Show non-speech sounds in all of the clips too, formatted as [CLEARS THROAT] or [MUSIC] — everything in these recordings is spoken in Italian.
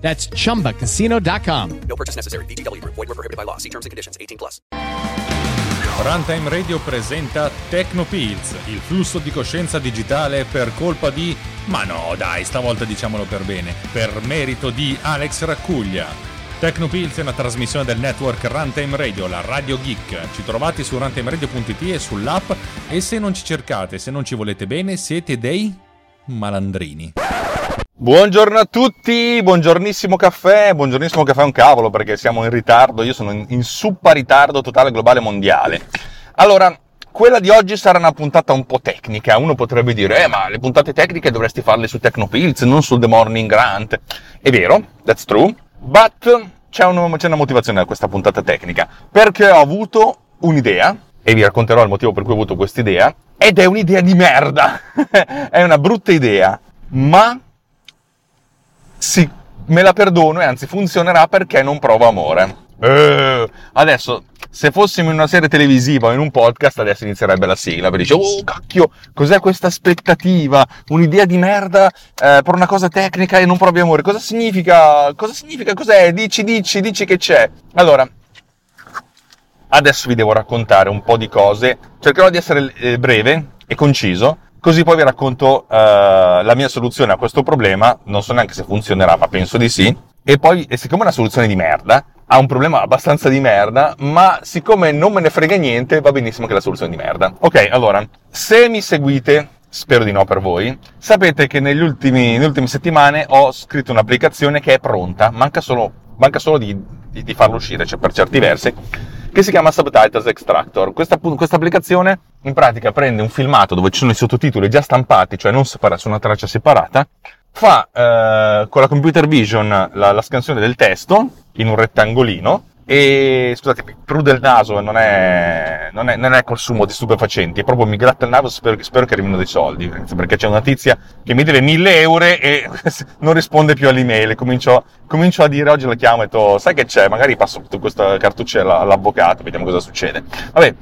That's chumbacasino.com. No purchase necessary. VGW Group. Void were prohibited by law. See terms and conditions. 18 plus. Runtime Radio presenta Tecnopills, il flusso di coscienza digitale per colpa di... Ma no, dai, stavolta diciamolo per bene, per merito di Alex Raccuglia. Tecnopills è una trasmissione del network Runtime Radio, la Radio Geek. Ci trovate su runtimeradio.it e sull'app e se non ci cercate, se non ci volete bene, siete dei malandrini. Buongiorno a tutti, buongiornissimo caffè, buongiornissimo caffè un cavolo perché siamo in ritardo, io sono in, in suppa ritardo totale globale mondiale. Allora, quella di oggi sarà una puntata un po' tecnica, uno potrebbe dire, eh ma le puntate tecniche dovresti farle su Tecnopills, non sul The Morning Grant. È vero, that's true, but c'è, un, c'è una motivazione a questa puntata tecnica, perché ho avuto un'idea, e vi racconterò il motivo per cui ho avuto questa idea, ed è un'idea di merda, [LAUGHS] è una brutta idea, ma sì, me la perdono e anzi funzionerà perché non provo amore. Eh, adesso, se fossimo in una serie televisiva o in un podcast, adesso inizierebbe la sigla, per dice, oh cacchio, cos'è questa aspettativa? Un'idea di merda eh, per una cosa tecnica e non provi amore. Cosa significa? Cosa significa? Cos'è? Dici, dici, dici che c'è. Allora, adesso vi devo raccontare un po' di cose. Cercherò di essere eh, breve e conciso, Così poi vi racconto uh, la mia soluzione a questo problema, non so neanche se funzionerà, ma penso di sì. E poi, e siccome è una soluzione di merda, ha un problema abbastanza di merda, ma siccome non me ne frega niente, va benissimo che è la soluzione di merda. Ok, allora, se mi seguite, spero di no per voi, sapete che negli ultimi, nelle ultime settimane ho scritto un'applicazione che è pronta, manca solo, manca solo di, di, di farla uscire, cioè per certi versi, che si chiama Subtitles Extractor. Questa, questa, applicazione in pratica prende un filmato dove ci sono i sottotitoli già stampati, cioè non separati, su una traccia separata, fa eh, con la computer vision la, la scansione del testo in un rettangolino e scusate, prude il naso non è, non, è, non è consumo di stupefacenti, è proprio mi gratta il naso spero, spero che arrivino dei soldi, perché c'è una tizia che mi deve mille euro e [LAUGHS] non risponde più all'email. Comincio, comincio a dire, oggi la chiamo e dico, sai che c'è, magari passo questa cartuccia all'avvocato, vediamo cosa succede. Vabbè,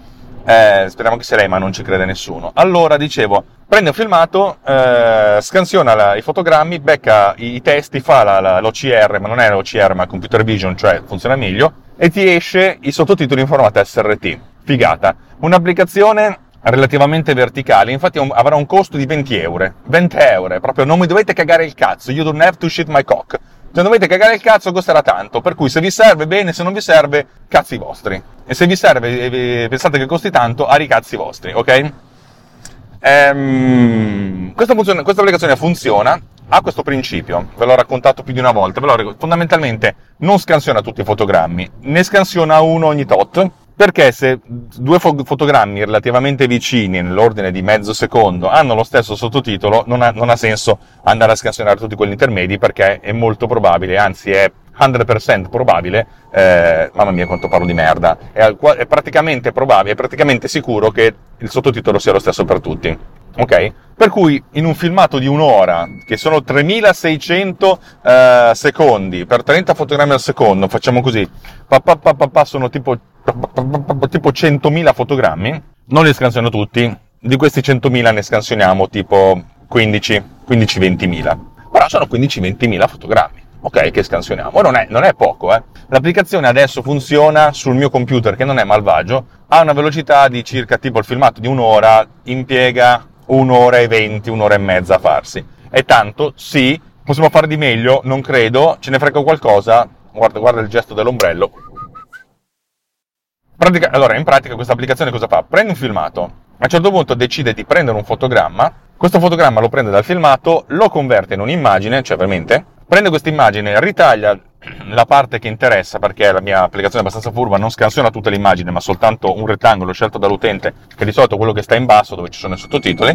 eh, speriamo che sia lei, ma non ci crede nessuno. Allora, dicevo, prende un filmato, eh, scansiona la, i fotogrammi, becca i, i testi, fa la, la, l'OCR, ma non è l'OCR, ma computer vision, cioè funziona meglio, e ti esce i sottotitoli in formato SRT. Figata. Un'applicazione relativamente verticale, infatti avrà un costo di 20 euro. 20 euro, proprio non mi dovete cagare il cazzo, you don't have to shit my cock. Se non dovete cagare il cazzo costerà tanto, per cui se vi serve bene, se non vi serve, cazzi vostri. E se vi serve e pensate che costi tanto, a ricazzi vostri, ok? Ehm, questa, funzione, questa applicazione funziona ha questo principio, ve l'ho raccontato più di una volta, fondamentalmente non scansiona tutti i fotogrammi, ne scansiona uno ogni tot, perché se due fo- fotogrammi relativamente vicini, nell'ordine di mezzo secondo, hanno lo stesso sottotitolo, non ha, non ha senso andare a scansionare tutti quelli intermedi, perché è molto probabile, anzi è 100% probabile, eh, mamma mia quanto parlo di merda, è, è praticamente probabile, è praticamente sicuro che il sottotitolo sia lo stesso per tutti ok? Per cui in un filmato di un'ora, che sono 3600 eh, secondi per 30 fotogrammi al secondo, facciamo così, pa, pa, pa, pa sono tipo, tipo 100.000 fotogrammi, non li scansiono tutti, di questi 100.000 ne scansioniamo tipo 15, 15-20.000, però sono 15-20.000 fotogrammi. Ok, che scansioniamo. Non è, non è poco, eh. L'applicazione adesso funziona sul mio computer, che non è malvagio, ha una velocità di circa tipo il filmato di un'ora, impiega un'ora e venti, un'ora e mezza a farsi. È tanto? Sì. Possiamo fare di meglio? Non credo. Ce ne frega qualcosa? Guarda, guarda il gesto dell'ombrello. Pratica, allora, in pratica questa applicazione cosa fa? Prende un filmato, a un certo punto decide di prendere un fotogramma, questo fotogramma lo prende dal filmato, lo converte in un'immagine, cioè veramente, prende questa immagine, ritaglia la parte che interessa, perché la mia applicazione è abbastanza furba, non scansiona tutta l'immagine, ma soltanto un rettangolo scelto dall'utente, che di solito è quello che sta in basso, dove ci sono i sottotitoli,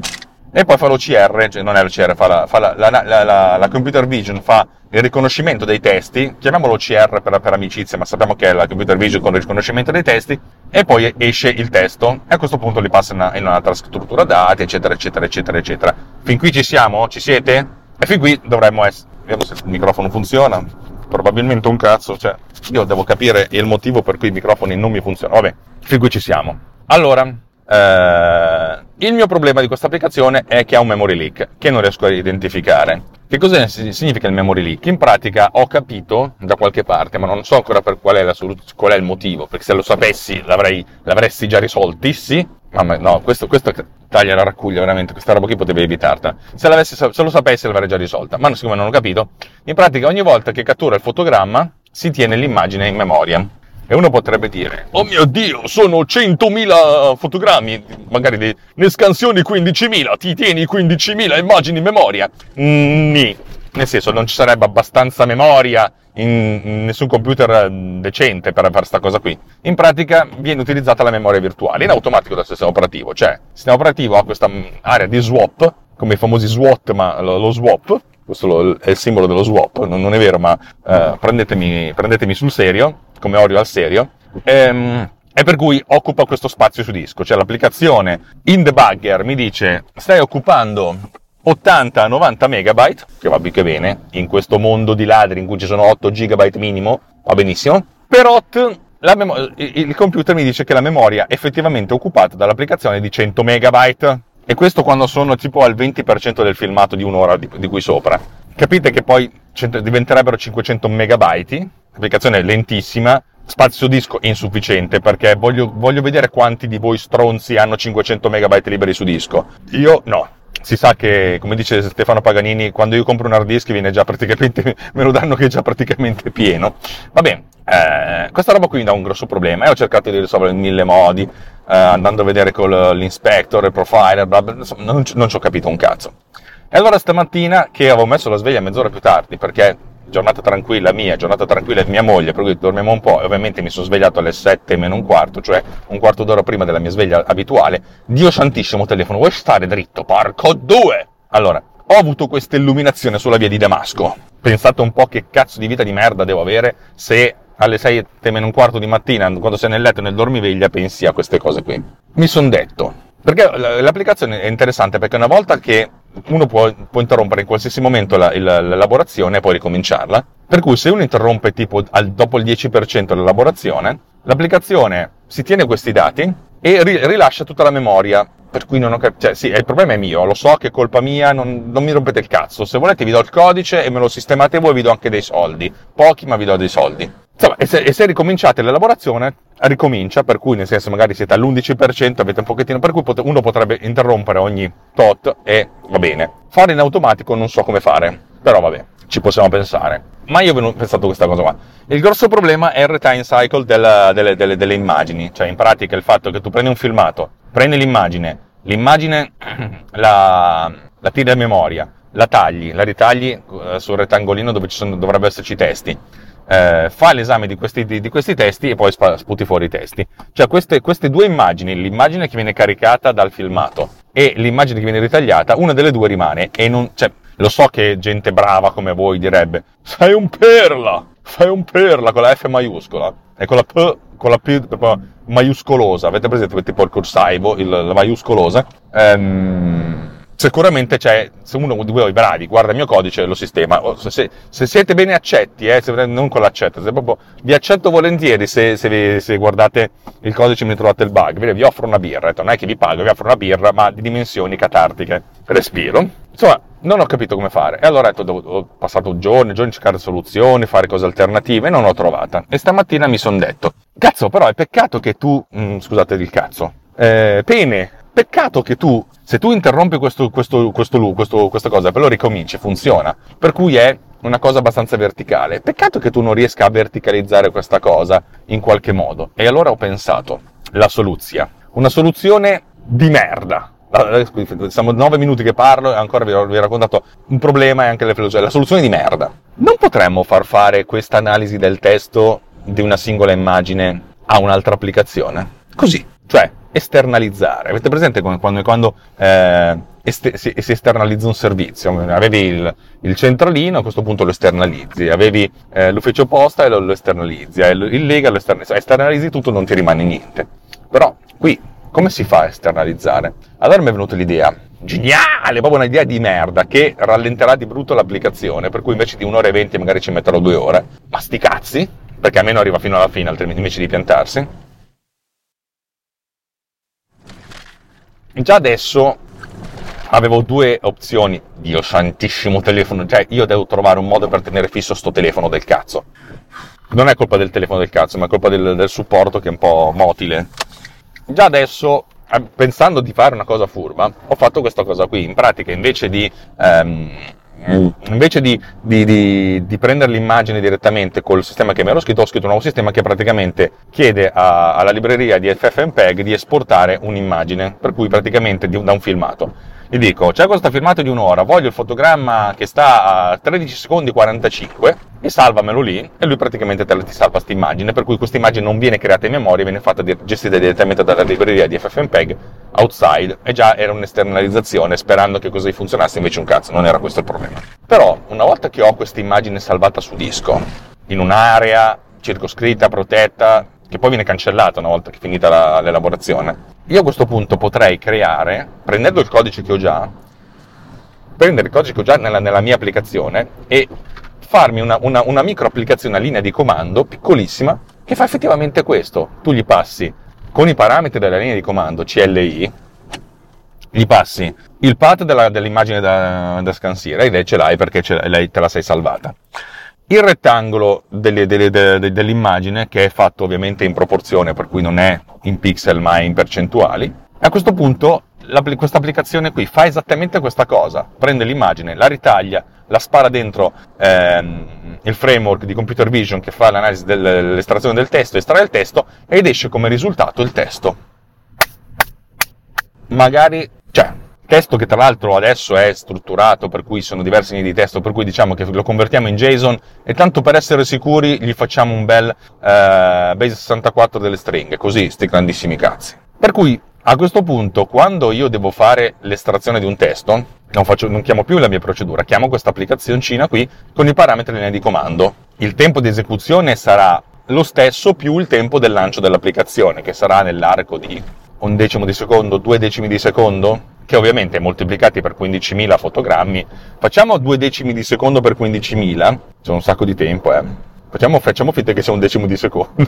e poi fa l'OCR, cioè non è l'OCR, fa la, fa la, la, la, computer vision, fa il riconoscimento dei testi, chiamiamolo OCR per, per amicizia, ma sappiamo che è la computer vision con il riconoscimento dei testi, e poi esce il testo, e a questo punto li passa in, in un'altra struttura dati, eccetera, eccetera, eccetera, eccetera. Fin qui ci siamo? Ci siete? E fin qui dovremmo essere... Vediamo se il microfono funziona. Probabilmente un cazzo, cioè, io devo capire il motivo per cui i microfoni non mi funzionano. Vabbè, fin qui ci siamo. Allora, eh, il mio problema di questa applicazione è che ha un memory leak che non riesco a identificare. Che cosa significa il memory leak? In pratica ho capito da qualche parte, ma non so ancora per qual è, soluz- qual è il motivo, perché se lo sapessi l'avrei, l'avresti già risolti, sì. Mamma, no, questo, questo taglia la raccuglia, veramente, questa roba qui potevi evitarla. Se, se lo sapessi l'avrei già risolta, ma siccome non ho capito, in pratica ogni volta che cattura il fotogramma si tiene l'immagine in memoria. E uno potrebbe dire, oh mio Dio, sono 100.000 fotogrammi, magari ne scansioni 15.000, ti tieni 15.000 immagini in memoria? Mm, Nel senso, non ci sarebbe abbastanza memoria in, nessun computer decente per fare questa cosa qui. In pratica viene utilizzata la memoria virtuale, in automatico dal sistema operativo, cioè il sistema operativo ha questa area di swap, come i famosi SWOT, ma lo, lo swap, questo è il simbolo dello swap, non, non è vero, ma eh, prendetemi, prendetemi sul serio, come Oreo al serio, ehm, e per cui occupa questo spazio su disco, cioè l'applicazione in debugger mi dice stai occupando 80-90 megabyte, che va più che bene, in questo mondo di ladri in cui ci sono 8 gigabyte minimo, va benissimo, per 8 memo- il computer mi dice che la memoria è effettivamente occupata dall'applicazione di 100 megabyte, e questo quando sono tipo al 20% del filmato di un'ora di, di cui sopra. Capite che poi diventerebbero 500 megabyte, applicazione lentissima, spazio disco insufficiente perché voglio, voglio, vedere quanti di voi stronzi hanno 500 megabyte liberi su disco. Io no. Si sa che, come dice Stefano Paganini, quando io compro un hard disk viene già praticamente, [LAUGHS] me lo danno che è già praticamente pieno. Va bene, eh, questa roba qui mi dà un grosso problema e ho cercato di risolverlo in mille modi, eh, andando a vedere con l'inspector, il profiler, bla bla, insomma, non, non ci ho capito un cazzo. E allora stamattina, che avevo messo la sveglia mezz'ora più tardi, perché giornata tranquilla mia, giornata tranquilla di mia moglie, per cui dormiamo un po' e ovviamente mi sono svegliato alle 7 meno un quarto, cioè un quarto d'ora prima della mia sveglia abituale. Dio santissimo telefono, vuoi stare dritto? Porco due! Allora, ho avuto questa illuminazione sulla via di Damasco. Pensate un po' che cazzo di vita di merda devo avere se alle 6 meno un quarto di mattina, quando sei nel letto e nel dormiveglia, pensi a queste cose qui. Mi sono detto, perché l'applicazione è interessante perché una volta che uno può, può interrompere in qualsiasi momento la, il, l'elaborazione e poi ricominciarla, per cui se uno interrompe tipo al, dopo il 10% dell'elaborazione, l'applicazione si tiene questi dati e ri, rilascia tutta la memoria. Per cui non ho capito, cioè sì, il problema è mio, lo so che è colpa mia, non, non mi rompete il cazzo. Se volete vi do il codice e me lo sistemate voi vi do anche dei soldi. Pochi, ma vi do dei soldi. Insomma, e se, e se ricominciate l'elaborazione, ricomincia, per cui nel senso magari siete all'11%, avete un pochettino, per cui pot- uno potrebbe interrompere ogni tot e va bene. Fare in automatico non so come fare, però vabbè, ci possiamo pensare. Ma io ho pensato questa cosa qua. Il grosso problema è il retime cycle della, delle, delle, delle immagini, cioè in pratica il fatto che tu prendi un filmato, prendi l'immagine, l'immagine [CLEARS THROAT] la, la tiri a memoria, la tagli, la ritagli eh, sul rettangolino dove sono, dovrebbero esserci i testi eh, fa l'esame di questi, di, di questi, testi e poi sputi fuori i testi. Cioè queste, queste due immagini, l'immagine che viene caricata dal filmato e l'immagine che viene ritagliata, una delle due rimane e non, cioè, lo so che gente brava come voi direbbe, sei un perla, fai un perla con la F maiuscola e con la P, con la P maiuscolosa, avete presente tipo il cursivo, il, la maiuscolosa? Ehm, sicuramente c'è, se uno di voi è bravi, guarda il mio codice lo sistema. Se, se siete bene accetti, eh, se, non con l'accetto, proprio, vi accetto volentieri se, vi, se guardate il codice e mi trovate il bug. Vi offro una birra, non è che vi pago, vi offro una birra, ma di dimensioni catartiche. Respiro. Insomma, non ho capito come fare. E allora ho, passato giorni, giorni a cercare soluzioni, fare cose alternative e non l'ho trovata. E stamattina mi sono detto, cazzo, però è peccato che tu, mh, mm, scusate il cazzo, eh, pene, peccato che tu se tu interrompi questo, questo, questo loop, questo, questa cosa, poi lo ricominci, funziona. Per cui è una cosa abbastanza verticale. Peccato che tu non riesca a verticalizzare questa cosa in qualche modo. E allora ho pensato, la soluzione. Una soluzione di merda. Siamo nove minuti che parlo e ancora vi ho, vi ho raccontato un problema e anche le filosofie. La soluzione di merda. Non potremmo far fare questa analisi del testo di una singola immagine a un'altra applicazione? Così. Cioè, esternalizzare. Avete presente quando, quando eh, este, si, si, esternalizza un servizio? Avevi il, il, centralino, a questo punto lo esternalizzi, avevi eh, l'ufficio posta e lo, lo esternalizzi, il Lega lo esternalizzi, esternalizzi tutto, non ti rimane niente. Però qui come si fa a esternalizzare? Allora mi è venuta l'idea, geniale, proprio un'idea di merda che rallenterà di brutto l'applicazione, per cui invece di un'ora e venti magari ci metterò due ore. Ma sti cazzi, perché almeno arriva fino alla fine, altrimenti invece di piantarsi. Già adesso avevo due opzioni. Dio santissimo telefono, cioè io devo trovare un modo per tenere fisso sto telefono del cazzo. Non è colpa del telefono del cazzo, ma è colpa del, del supporto che è un po' motile. Già adesso eh, pensando di fare una cosa furba, ho fatto questa cosa qui. In pratica, invece di, ehm, invece di, di, di, di, prendere l'immagine direttamente col sistema che mi ero scritto, ho scritto un nuovo sistema che praticamente chiede a, alla libreria di FFmpeg di esportare un'immagine, per cui praticamente da un filmato gli dico, c'è questa filmato di un'ora, voglio il fotogramma che sta a 13 secondi 45 e salvamelo lì e lui praticamente te ti salva questa immagine, per cui questa immagine non viene creata in memoria, viene fatta gestita direttamente dalla libreria di FFmpeg outside e già era un'esternalizzazione sperando che così funzionasse, invece un cazzo, non era questo il problema. Però una volta che ho questa immagine salvata su disco, in un'area circoscritta, protetta, che poi viene cancellata una volta che è finita la, l'elaborazione, io a questo punto potrei creare, prendendo il codice che ho già, prendere il codice che ho già nella, nella mia applicazione e farmi una, una, una micro applicazione a linea di comando piccolissima che fa effettivamente questo. Tu gli passi con i parametri della linea di comando CLI, gli passi il path della, dell'immagine da, da scansire e lei ce l'hai perché ce l'hai, te la sei salvata il rettangolo delle, delle, delle, dell'immagine, che è fatto ovviamente in proporzione, per cui non è in pixel ma in percentuali, a questo punto questa applicazione qui fa esattamente questa cosa, prende l'immagine, la ritaglia, la spara dentro ehm, il framework di computer vision che fa l'analisi dell'estrazione del testo, estrae il testo ed esce come risultato il testo. Magari, cioè, testo che tra l'altro adesso è strutturato, per cui sono diverse linee di testo, per cui diciamo che lo convertiamo in JSON e tanto per essere sicuri gli facciamo un bel eh, base 64 delle stringhe, così sti grandissimi cazzi. Per cui a questo punto, quando io devo fare l'estrazione di un testo, non, faccio, non chiamo più la mia procedura, chiamo questa applicazioncina qui con i parametri linea di comando. Il tempo di esecuzione sarà lo stesso più il tempo del lancio dell'applicazione, che sarà nell'arco di un decimo di secondo, due decimi di secondo, che ovviamente moltiplicati per 15.000 fotogrammi, facciamo due decimi di secondo per 15.000, c'è un sacco di tempo, eh. Facciamo, facciamo finta che sia un decimo di secondo. [LAUGHS]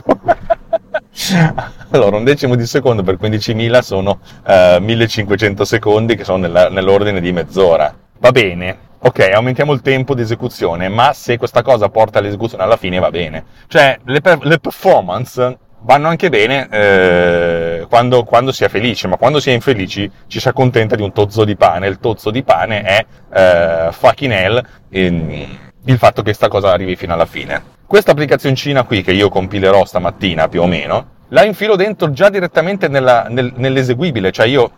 allora, un decimo di secondo per 15.000 sono eh, 1500 secondi, che sono nella, nell'ordine di mezz'ora. Va bene, ok, aumentiamo il tempo di esecuzione, ma se questa cosa porta all'esecuzione alla fine va bene. Cioè, le, per- le performance vanno anche bene eh, quando, quando, si è felice, ma quando si è infelici ci si accontenta di un tozzo di pane. Il tozzo di pane è eh, fucking hell eh, il fatto che questa cosa arrivi fino alla fine. Questa applicazioncina qui che io compilerò stamattina più o meno, la infilo dentro già direttamente nella, nel, nell'eseguibile, cioè io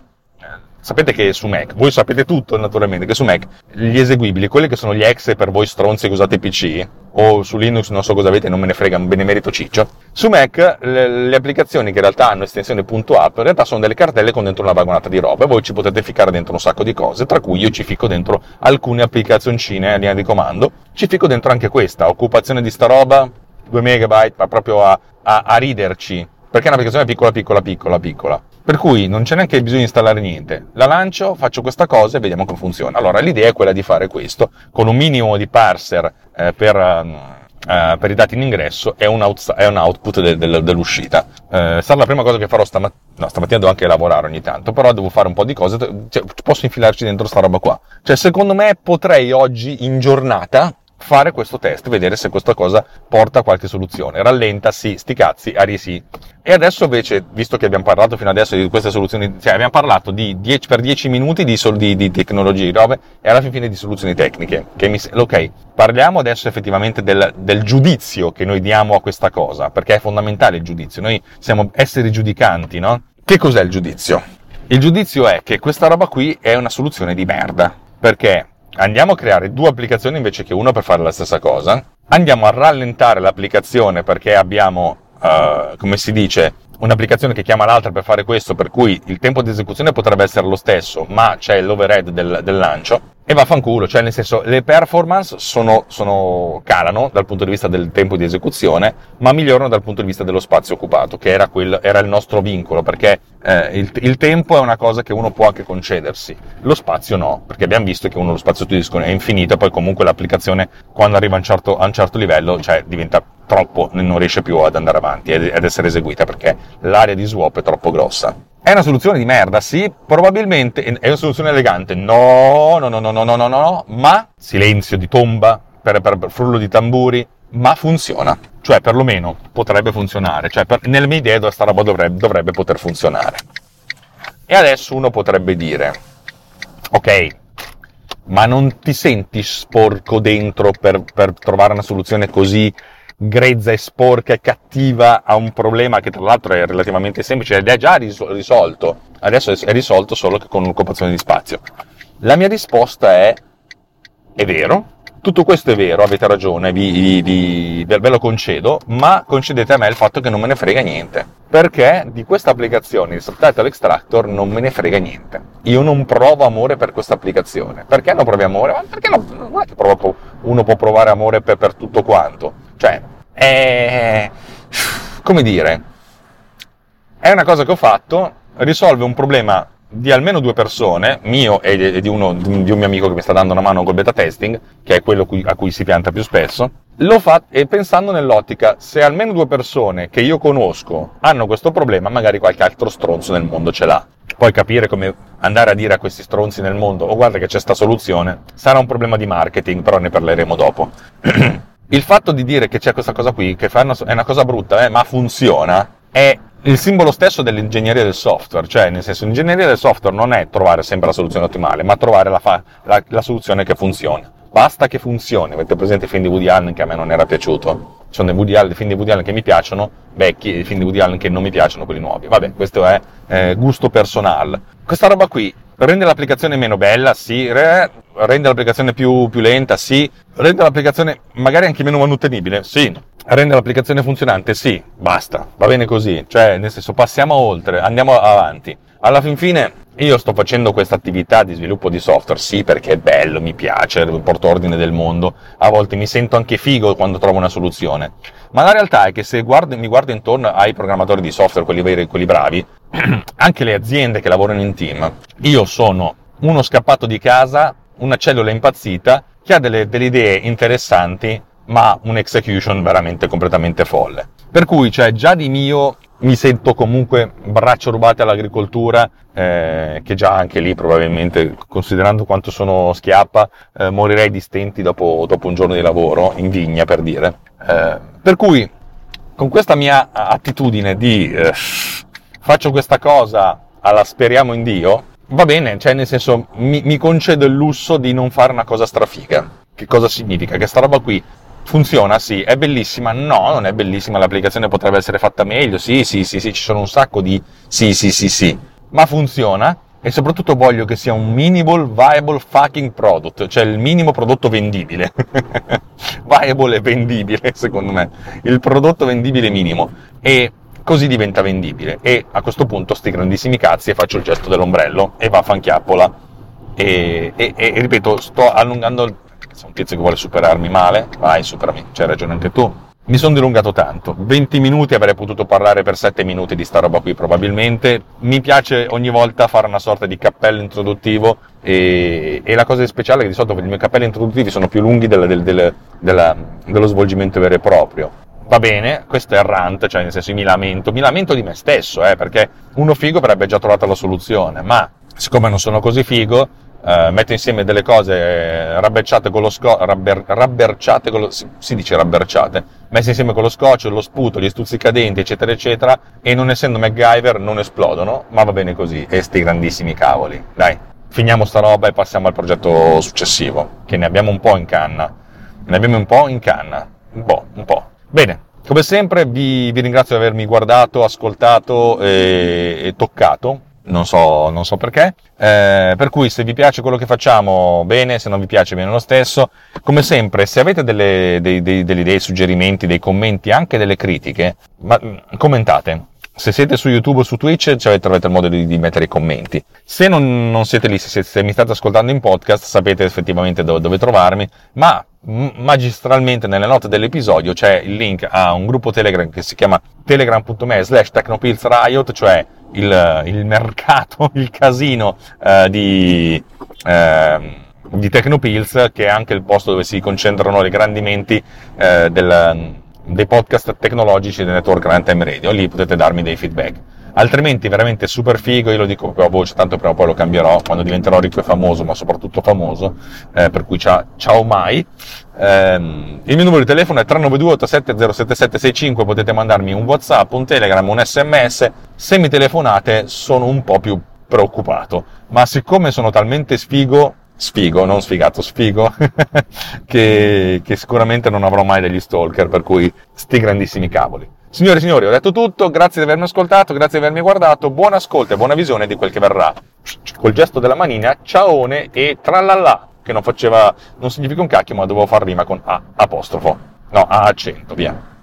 Sapete che su Mac, voi sapete tutto naturalmente, che su Mac gli eseguibili, quelli che sono gli exe per voi stronzi che usate PC, o su Linux non so cosa avete, non me ne frega, un benemerito ciccio, su Mac le, le applicazioni che in realtà hanno estensione .app in realtà sono delle cartelle con dentro una vagonata di roba e voi ci potete ficcare dentro un sacco di cose, tra cui io ci ficco dentro alcune applicazioncine a linea di comando, ci ficco dentro anche questa, occupazione di sta roba, 2 megabyte, ma proprio a, a, a riderci, perché è un'applicazione piccola, piccola, piccola, piccola. Per cui non c'è neanche bisogno di installare niente. La lancio, faccio questa cosa e vediamo come funziona. Allora, l'idea è quella di fare questo con un minimo di parser eh, per, eh, per, i dati in ingresso e un, out, e un output de, de, dell'uscita. Eh, sarà la prima cosa che farò stamattina. No, stamattina devo anche lavorare ogni tanto, però devo fare un po' di cose. Cioè, posso infilarci dentro sta roba qua. Cioè, secondo me potrei oggi in giornata fare questo test, vedere se questa cosa porta a qualche soluzione. Rallenta sì, sti cazzi, Ari sì. E adesso invece, visto che abbiamo parlato fino adesso di queste soluzioni, cioè abbiamo parlato di 10, per 10 minuti di, di, di tecnologie, robe, e alla fine di soluzioni tecniche. Che mi, ok, parliamo adesso effettivamente del, del giudizio che noi diamo a questa cosa, perché è fondamentale il giudizio. Noi siamo esseri giudicanti, no? Che cos'è il giudizio? Il giudizio è che questa roba qui è una soluzione di merda. Perché andiamo a creare due applicazioni invece che una per fare la stessa cosa, andiamo a rallentare l'applicazione perché abbiamo, uh, come si dice, un'applicazione che chiama l'altra per fare questo, per cui il tempo di esecuzione potrebbe essere lo stesso, ma c'è l'overhead del, del lancio, e vaffanculo, cioè nel senso le performance sono, sono, calano dal punto di vista del tempo di esecuzione, ma migliorano dal punto di vista dello spazio occupato, che era, quel, era il nostro vincolo, perché eh, il, il, tempo è una cosa che uno può anche concedersi, lo spazio no, perché abbiamo visto che uno lo spazio di è infinito e poi comunque l'applicazione quando arriva a un certo, a un certo livello cioè, diventa troppo, non riesce più ad andare avanti ed essere eseguita perché l'area di swap è troppo grossa. È una soluzione di merda, sì, probabilmente è una soluzione elegante. No, no, no, no, no, no, no, no, ma silenzio di tomba per, per, per frullo di tamburi, ma funziona. Cioè, perlomeno potrebbe funzionare. Cioè, per, nelle mie idee questa roba dovrebbe, dovrebbe poter funzionare. E adesso uno potrebbe dire, ok, ma non ti senti sporco dentro per, per trovare una soluzione così grezza e sporca e cattiva a un problema che tra l'altro è relativamente semplice ed è già risolto. Adesso è risolto solo con un'occupazione di spazio. La mia risposta è, è vero, tutto questo è vero, avete ragione, vi, vi, ve lo concedo, ma concedete a me il fatto che non me ne frega niente. Perché di questa applicazione, di Subtitle Extractor, non me ne frega niente. Io non provo amore per questa applicazione. Perché non provi amore? Ma perché no, non è che uno può provare amore per, per tutto quanto. Cioè, è... come dire, è una cosa che ho fatto, risolve un problema di almeno due persone, mio e di, uno, di un mio amico che mi sta dando una mano col beta testing, che è quello a cui si pianta più spesso, l'ho fatto e pensando nell'ottica, se almeno due persone che io conosco hanno questo problema, magari qualche altro stronzo nel mondo ce l'ha. Poi capire come andare a dire a questi stronzi nel mondo, oh guarda che c'è sta soluzione, sarà un problema di marketing, però ne parleremo dopo. [CLEARS THROAT] il fatto di dire che c'è questa cosa qui, che una, è una cosa brutta, eh, ma funziona, è il simbolo stesso dell'ingegneria del software, cioè nel senso l'ingegneria del software non è trovare sempre la soluzione ottimale, ma trovare la, fa, la, la soluzione che funziona. Basta che funzioni. Avete presente il film di Woody Allen che a me non era piaciuto? Ci sono dei, Allen, dei film di Woody Allen che mi piacciono, vecchi, e i film di Woody Allen che non mi piacciono, quelli nuovi. Vabbè, questo è eh, gusto personale. Questa roba qui rende l'applicazione meno bella, sì, re, rende l'applicazione più, più lenta, sì, rende l'applicazione magari anche meno manutenibile, sì, rende l'applicazione funzionante, sì, basta, va bene così, cioè nel senso passiamo oltre, andiamo avanti. Alla fin fine io sto facendo questa attività di sviluppo di software, sì, perché è bello, mi piace, porto ordine del mondo, a volte mi sento anche figo quando trovo una soluzione, ma la realtà è che se guardo, mi guardo intorno ai programmatori di software, quelli veri, quelli bravi, [CLEARS THROAT] anche le aziende che lavorano in team, io sono uno scappato di casa, una cellula impazzita, che ha delle, delle idee interessanti, ma un'execution veramente completamente folle. Per cui, cioè, già di mio mi sento comunque braccio rubate all'agricoltura, eh, che già anche lì probabilmente, considerando quanto sono schiappa, eh, morirei di stenti dopo, dopo, un giorno di lavoro, in vigna per dire. Eh, per cui, con questa mia attitudine di eh, faccio questa cosa alla speriamo in Dio, va bene, cioè nel senso mi, mi concedo il lusso di non fare una cosa strafiga. Che cosa significa? Che sta roba qui Funziona, sì. È bellissima? No, non è bellissima. L'applicazione potrebbe essere fatta meglio. Sì, sì, sì, sì, ci sono un sacco di sì, sì, sì, sì. Ma funziona e soprattutto voglio che sia un minimal viable fucking product, cioè il minimo prodotto vendibile. [LAUGHS] viable e vendibile, secondo me. Il prodotto vendibile minimo. E così diventa vendibile. E a questo punto sti grandissimi cazzi e faccio il gesto dell'ombrello e va a fanchiappola. E, e, e ripeto, sto allungando se un tizio che vuole superarmi male, vai, superami, c'hai ragione anche tu. Mi sono dilungato tanto, 20 minuti avrei potuto parlare per 7 minuti di sta roba qui probabilmente. Mi piace ogni volta fare una sorta di cappello introduttivo e, e la cosa speciale è che di solito i miei cappelli introduttivi sono più lunghi del, del, del, della, dello svolgimento vero e proprio. Va bene, questo è il rant, cioè nel senso mi lamento, mi lamento di me stesso, eh, perché uno figo avrebbe già trovato la soluzione, ma siccome non sono così figo, Uh, metto insieme delle cose rabberciate con lo scotch, rabber, rabberciate con lo, si, si, dice rabberciate, messe insieme con lo scotch, lo sputo, gli stuzzicadenti, eccetera, eccetera, e non essendo MacGyver non esplodono, ma va bene così, e sti grandissimi cavoli. Dai, finiamo sta roba e passiamo al progetto successivo, che ne abbiamo un po' in canna. Ne abbiamo un po' in canna. Un po', un po'. Bene, come sempre vi, vi ringrazio di avermi guardato, ascoltato e, e toccato non so, non so perché. Eh, per cui se vi piace quello che facciamo, bene, se non vi piace, bene lo stesso. Come sempre, se avete delle, dei, dei, delle idee, suggerimenti, dei commenti, anche delle critiche, ma, commentate. Se siete su YouTube o su Twitch cioè, trovate il modo di, di, mettere i commenti. Se non, non siete lì, se, se, mi state ascoltando in podcast, sapete effettivamente dove, dove trovarmi, ma magistralmente nelle note dell'episodio c'è il link a un gruppo Telegram che si chiama telegram.me slash technopillsriot, cioè il, il, mercato, [LAUGHS] il casino eh, di... Eh, di Tecnopills, che è anche il posto dove si concentrano le grandi menti eh, del, dei podcast tecnologici del network Runtime Radio, lì potete darmi dei feedback. Altrimenti veramente super figo, io lo dico proprio a voce, tanto prima o poi lo cambierò quando diventerò ricco e famoso, ma soprattutto famoso, eh, per cui ciao, ciao mai. Eh, il mio numero di telefono è 392 potete mandarmi un WhatsApp, un Telegram, un SMS. Se mi telefonate sono un po' più preoccupato, ma siccome sono talmente sfigo sfigo, non sfigato, sfigo, [LAUGHS] che, che, sicuramente non avrò mai degli stalker, per cui sti grandissimi cavoli. Signore e signori, ho detto tutto, grazie di avermi ascoltato, grazie di avermi guardato, buon ascolto e buona visione di quel che verrà. Col gesto della manina, ciaone e tralala, che non faceva, non significa un cacchio, ma dovevo far rima con A, apostrofo. No, A accento, via.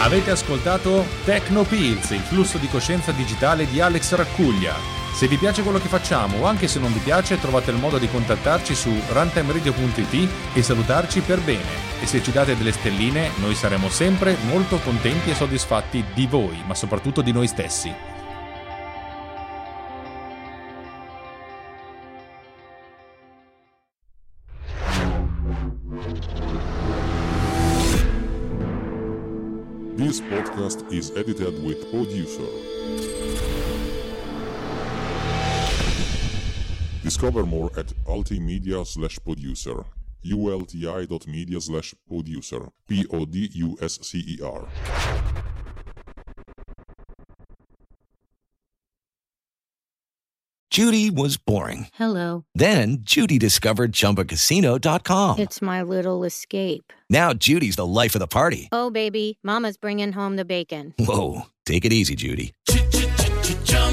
Avete ascoltato Techno Pills, il flusso di coscienza digitale di Alex Raccuglia. Se vi piace quello che facciamo o anche se non vi piace trovate il modo di contattarci su runtimeradio.it e salutarci per bene. E se ci date delle stelline noi saremo sempre molto contenti e soddisfatti di voi, ma soprattutto di noi stessi. This podcast is edited with producer Discover more at ultimedia slash producer, ulti.media slash producer, P-O-D-U-S-C-E-R. Judy was boring. Hello. Then Judy discovered ChumbaCasino.com. It's my little escape. Now Judy's the life of the party. Oh, baby, mama's bringing home the bacon. Whoa, take it easy, Judy.